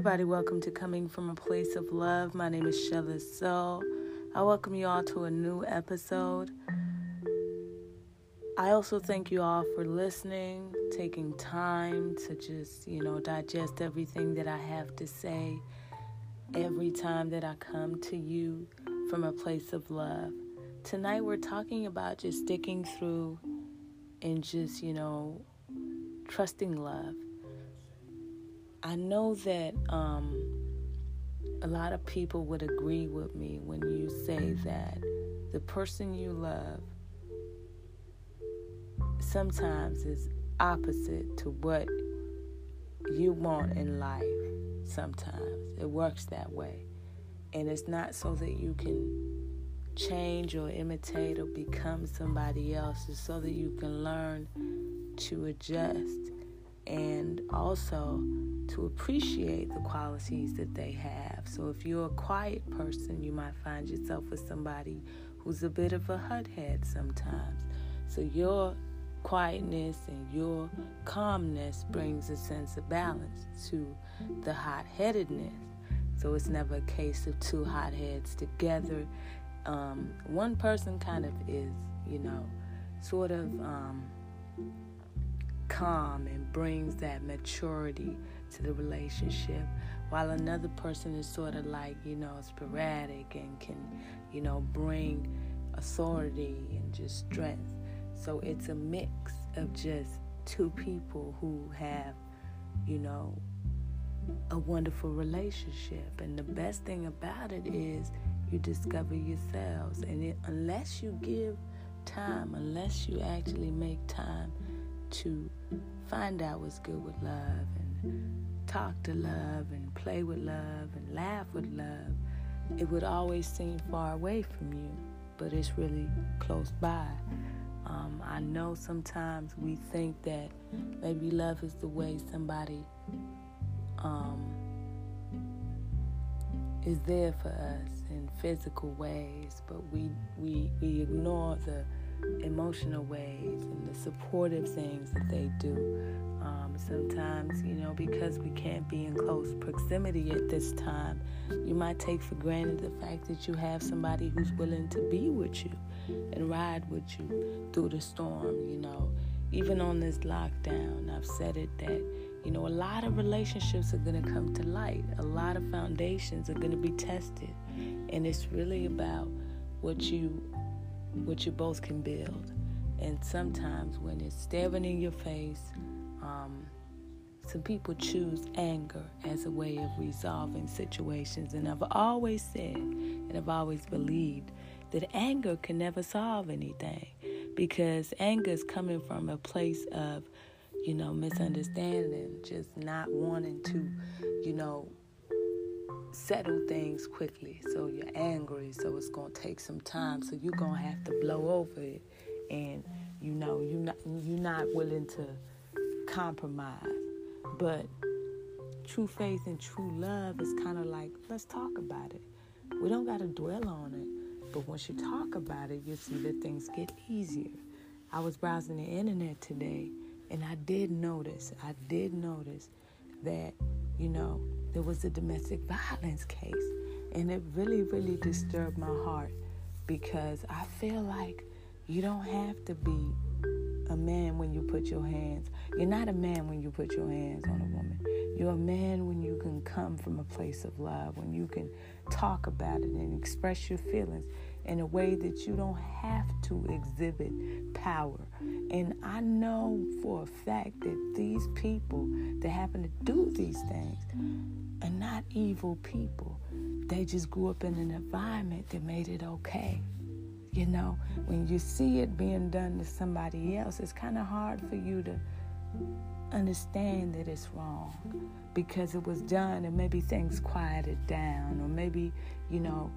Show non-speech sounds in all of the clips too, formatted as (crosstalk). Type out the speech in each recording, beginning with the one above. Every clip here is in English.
everybody, welcome to Coming from a Place of Love. My name is Shella So. I welcome you all to a new episode. I also thank you all for listening, taking time to just, you know, digest everything that I have to say every time that I come to you from a place of love. Tonight we're talking about just sticking through and just, you know, trusting love. I know that um, a lot of people would agree with me when you say that the person you love sometimes is opposite to what you want in life. Sometimes it works that way. And it's not so that you can change or imitate or become somebody else, it's so that you can learn to adjust and also to appreciate the qualities that they have. So if you're a quiet person, you might find yourself with somebody who's a bit of a hut-head sometimes. So your quietness and your calmness brings a sense of balance to the hot-headedness. So it's never a case of two hot heads together. Um, one person kind of is, you know, sort of um, calm and brings that maturity to the relationship while another person is sort of like you know sporadic and can you know bring authority and just strength. So it's a mix of just two people who have you know a wonderful relationship. And the best thing about it is you discover yourselves. And it, unless you give time unless you actually make time to find out what's good with love and talk to love and play with love and laugh with love, it would always seem far away from you, but it's really close by. Um, I know sometimes we think that maybe love is the way somebody um, is there for us in physical ways, but we, we, we ignore the emotional ways and the supportive things that they do. Um, sometimes, you know, because we can't be in close proximity at this time, you might take for granted the fact that you have somebody who's willing to be with you and ride with you through the storm, you know. Even on this lockdown, I've said it that, you know, a lot of relationships are going to come to light, a lot of foundations are going to be tested. And it's really about what you what you both can build. And sometimes when it's staring in your face, um, some people choose anger as a way of resolving situations. And I've always said, and I've always believed, that anger can never solve anything because anger is coming from a place of, you know, misunderstanding, just not wanting to, you know, settle things quickly. So you're angry, so it's gonna take some time. So you're gonna have to blow over it, and you know you not you're not willing to compromise. But true faith and true love is kind of like let's talk about it. We don't gotta dwell on it, but once you talk about it, you see that things get easier. I was browsing the internet today, and I did notice. I did notice that you know there was a domestic violence case. And it really, really disturbed my heart because I feel like you don't have to be a man when you put your hands. You're not a man when you put your hands on a woman. You're a man when you can come from a place of love, when you can talk about it and express your feelings in a way that you don't have to exhibit power. And I know for a fact that these people that happen to do these things are not evil people. They just grew up in an environment that made it okay. You know, when you see it being done to somebody else, it's kind of hard for you to understand that it's wrong because it was done and maybe things quieted down or maybe, you know,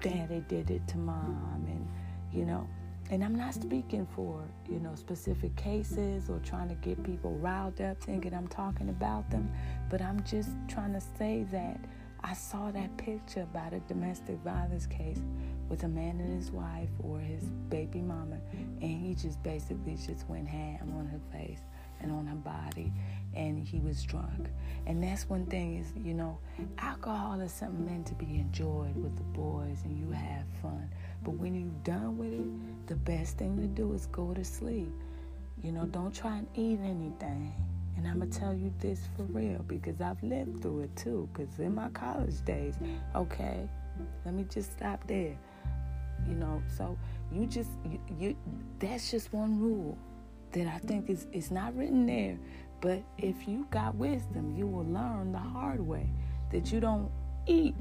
daddy did it to mom and, you know, and I'm not speaking for, you know, specific cases or trying to get people riled up thinking I'm talking about them, but I'm just trying to say that I saw that picture about a domestic violence case with a man and his wife or his baby mama, and he just basically just went ham on her face. And on her body, and he was drunk. And that's one thing is, you know, alcohol is something meant to be enjoyed with the boys and you have fun. But when you're done with it, the best thing to do is go to sleep. You know, don't try and eat anything. And I'm going to tell you this for real because I've lived through it too. Because in my college days, okay, let me just stop there. You know, so you just, you, you that's just one rule that I think is, is not written there. But if you got wisdom, you will learn the hard way that you don't eat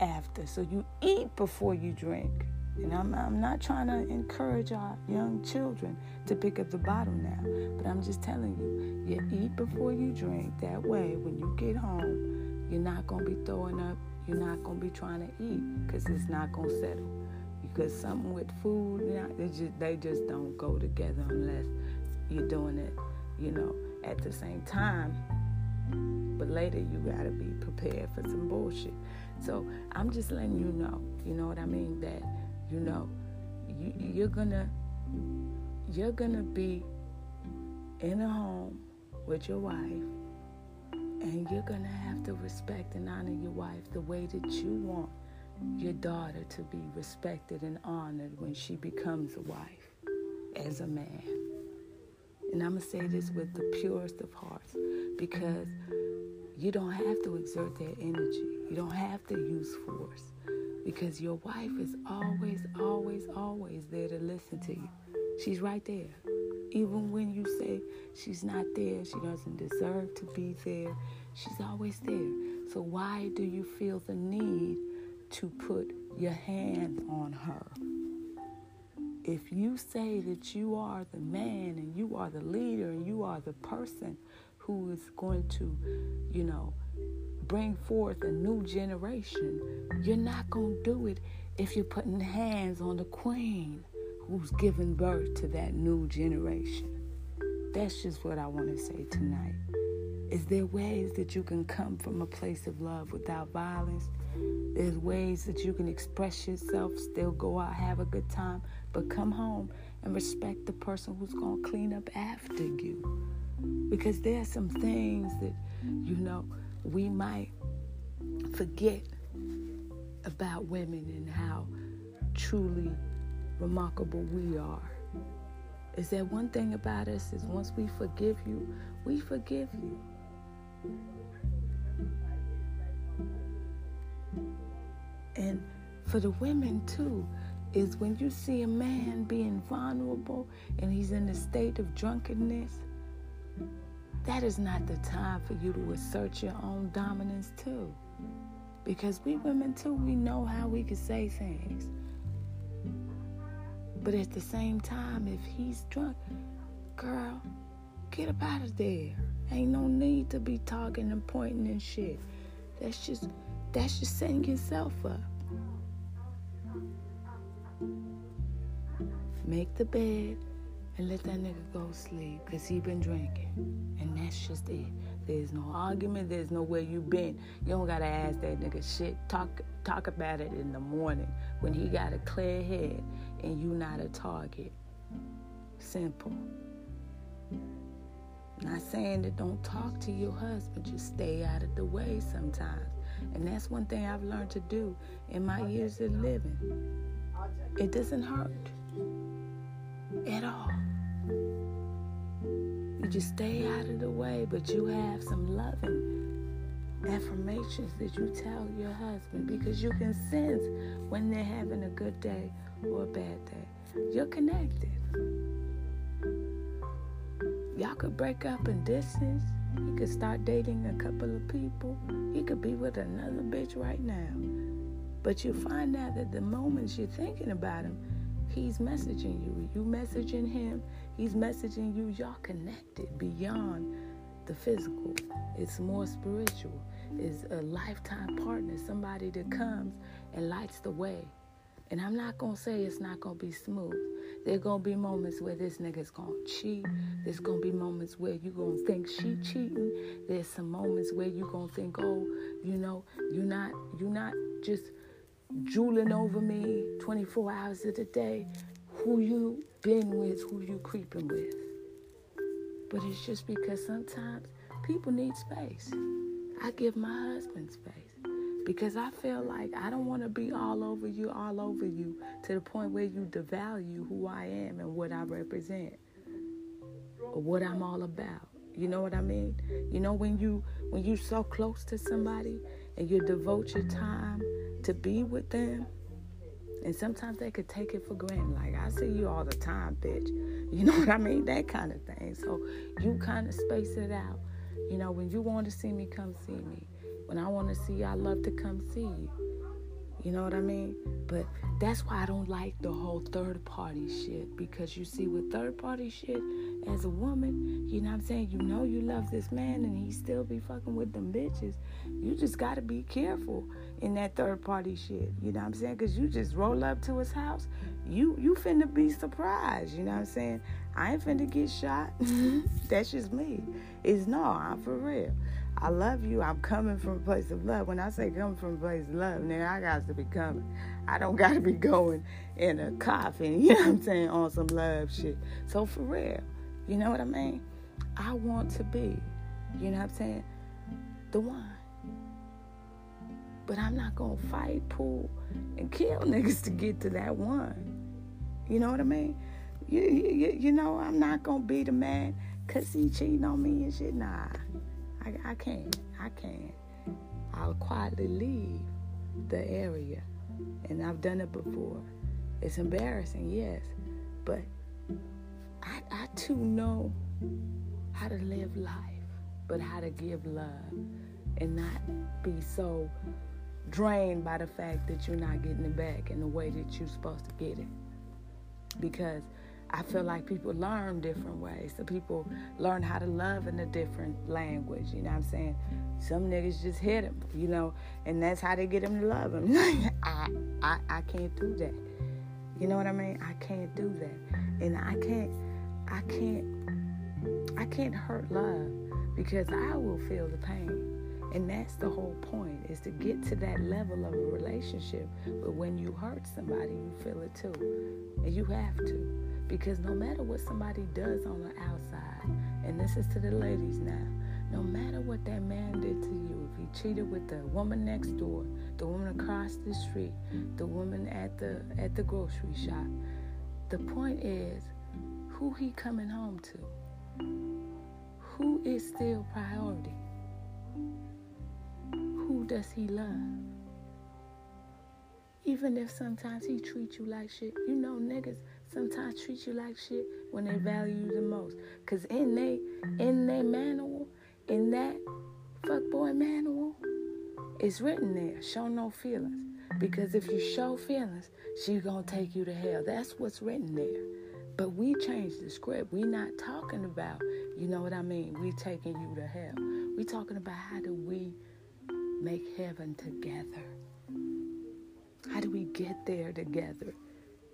after. So you eat before you drink. And I'm, I'm not trying to encourage our young children to pick up the bottle now, but I'm just telling you, you eat before you drink. That way, when you get home, you're not going to be throwing up. You're not going to be trying to eat because it's not going to settle. Because something with food, they just, they just don't go together unless you're doing it, you know, at the same time. But later, you got to be prepared for some bullshit. So I'm just letting you know, you know what I mean, that you know, you, you're gonna you're gonna be in a home with your wife and you're gonna have to respect and honor your wife the way that you want your daughter to be respected and honored when she becomes a wife as a man. And I'm gonna say this with the purest of hearts because you don't have to exert that energy. You don't have to use force because your wife is always, always, always there to listen to you. She's right there. Even when you say she's not there, she doesn't deserve to be there, she's always there. So, why do you feel the need to put your hand on her? If you say that you are the man and you are the leader and you are the person who is going to, you know, bring forth a new generation, you're not going to do it if you're putting hands on the queen who's giving birth to that new generation. That's just what I want to say tonight. Is there ways that you can come from a place of love without violence? There's ways that you can express yourself, still go out, have a good time, but come home and respect the person who's going to clean up after you. Because there are some things that, you know, we might forget about women and how truly remarkable we are. Is that one thing about us is once we forgive you, we forgive you. And for the women too, is when you see a man being vulnerable and he's in a state of drunkenness, that is not the time for you to assert your own dominance too. Because we women too, we know how we can say things. But at the same time, if he's drunk, girl, get up out of there. Ain't no need to be talking and pointing and shit. That's just that's just setting yourself up. Make the bed and let that nigga go sleep because he been drinking. And that's just it. There's no argument. There's no where you been. You don't gotta ask that nigga shit. Talk talk about it in the morning when he got a clear head and you not a target. Simple. Not saying that don't talk to your husband, just stay out of the way sometimes. And that's one thing I've learned to do in my years of living. It doesn't hurt at all. You just stay out of the way, but you have some loving affirmations that you tell your husband because you can sense when they're having a good day or a bad day. You're connected. Y'all could break up in distance. He could start dating a couple of people. He could be with another bitch right now. But you find out that the moments you're thinking about him, He's messaging you. You messaging him. He's messaging you. Y'all connected beyond the physical. It's more spiritual. It's a lifetime partner, somebody that comes and lights the way. And I'm not gonna say it's not gonna be smooth. There gonna be moments where this nigga's gonna cheat. There's gonna be moments where you gonna think she cheating. There's some moments where you gonna think, oh, you know, you're not, you're not just drooling over me 24 hours of the day. Who you been with, who you creeping with. but it's just because sometimes people need space. I give my husband space because I feel like I don't want to be all over you, all over you to the point where you devalue who I am and what I represent or what I'm all about. You know what I mean? You know when you when you so close to somebody and you devote your time to be with them, and sometimes they could take it for granted. Like I see you all the time, bitch. You know (laughs) what I mean? That kind of thing. So you kind of space it out. You know, when you want to see me, come see me. When I want to see you, I love to come see you. You know what I mean? But that's why I don't like the whole third party shit. Because you see, with third party shit, as a woman, you know what I'm saying? You know you love this man and he still be fucking with them bitches. You just gotta be careful in that third party shit. You know what I'm saying? Cause you just roll up to his house, you you finna be surprised. You know what I'm saying? I ain't finna get shot. Mm-hmm. (laughs) That's just me. It's no, I'm for real. I love you. I'm coming from a place of love. When I say coming from a place of love, nigga, I got to be coming. I don't got to be going in a coffin, (laughs) you know what I'm saying, on some love shit. So for real, you know what I mean? I want to be, you know what I'm saying, the one. But I'm not going to fight, pull, and kill (laughs) niggas to get to that one. You know what I mean? You, you, you know, I'm not going to be the man because he cheating on me and shit. Nah. I, I can't. I can't. I'll quietly leave the area. And I've done it before. It's embarrassing, yes. But I, I too know how to live life, but how to give love and not be so drained by the fact that you're not getting it back in the way that you're supposed to get it. Because I feel like people learn different ways. So people learn how to love in a different language. You know what I'm saying? Some niggas just hit them, you know, and that's how they get them to love them. (laughs) I, I, I can't do that. You know what I mean? I can't do that, and I can't, I can't, I can't hurt love because I will feel the pain. And that's the whole point is to get to that level of a relationship. But when you hurt somebody, you feel it too. And you have to. Because no matter what somebody does on the outside, and this is to the ladies now, no matter what that man did to you, if he cheated with the woman next door, the woman across the street, the woman at the at the grocery shop, the point is who he coming home to. Who is still priority? Who does he love? Even if sometimes he treats you like shit, you know niggas sometimes treat you like shit when they value you the most. Cause in they in their manual, in that fuckboy manual, it's written there, show no feelings. Because if you show feelings, she's gonna take you to hell. That's what's written there. But we changed the script. We not talking about, you know what I mean? We taking you to hell. We talking about how do we make heaven together? How do we get there together?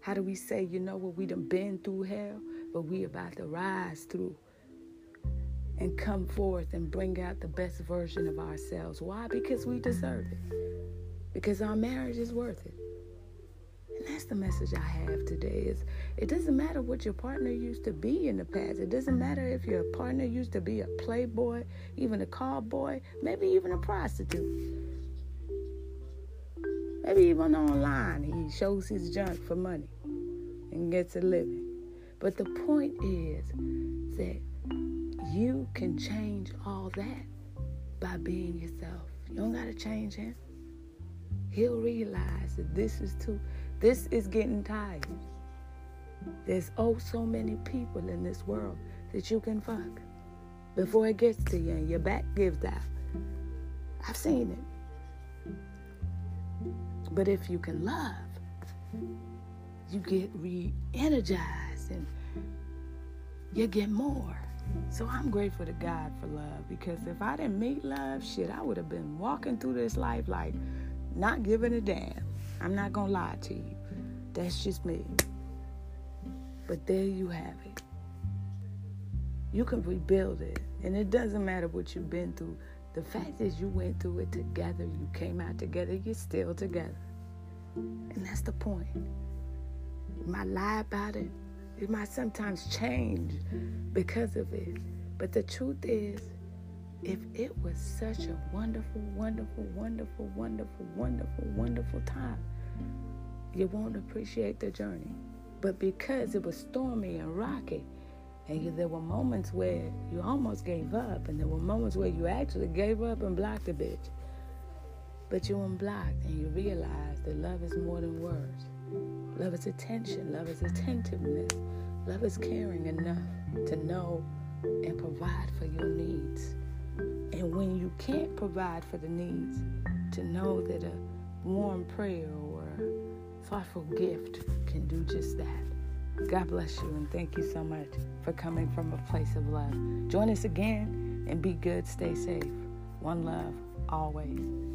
How do we say, you know what, we done been through hell, but we about to rise through and come forth and bring out the best version of ourselves. Why? Because we deserve it. Because our marriage is worth it. That's the message I have today is it doesn't matter what your partner used to be in the past. It doesn't matter if your partner used to be a playboy, even a call boy, maybe even a prostitute. Maybe even online, he shows his junk for money and gets a living. But the point is that you can change all that by being yourself. You don't gotta change him. He'll realize that this is too, this is getting tired. There's oh so many people in this world that you can fuck before it gets to you and your back gives out. I've seen it. But if you can love, you get re energized and you get more. So I'm grateful to God for love because if I didn't meet love, shit, I would have been walking through this life like not giving a damn. I'm not gonna lie to you. That's just me. But there you have it. You can rebuild it. And it doesn't matter what you've been through. The fact is, you went through it together. You came out together. You're still together. And that's the point. It might lie about it. It might sometimes change because of it. But the truth is, if it was such a wonderful, wonderful, wonderful, wonderful, wonderful, wonderful time, you won't appreciate the journey. But because it was stormy and rocky, and there were moments where you almost gave up, and there were moments where you actually gave up and blocked the bitch. But you unblocked and you realized that love is more than words. Love is attention, love is attentiveness, love is caring enough to know and provide for your needs. And when you can't provide for the needs, to know that a warm prayer or a thoughtful gift can do just that. God bless you and thank you so much for coming from a place of love. Join us again and be good, stay safe. One love, always.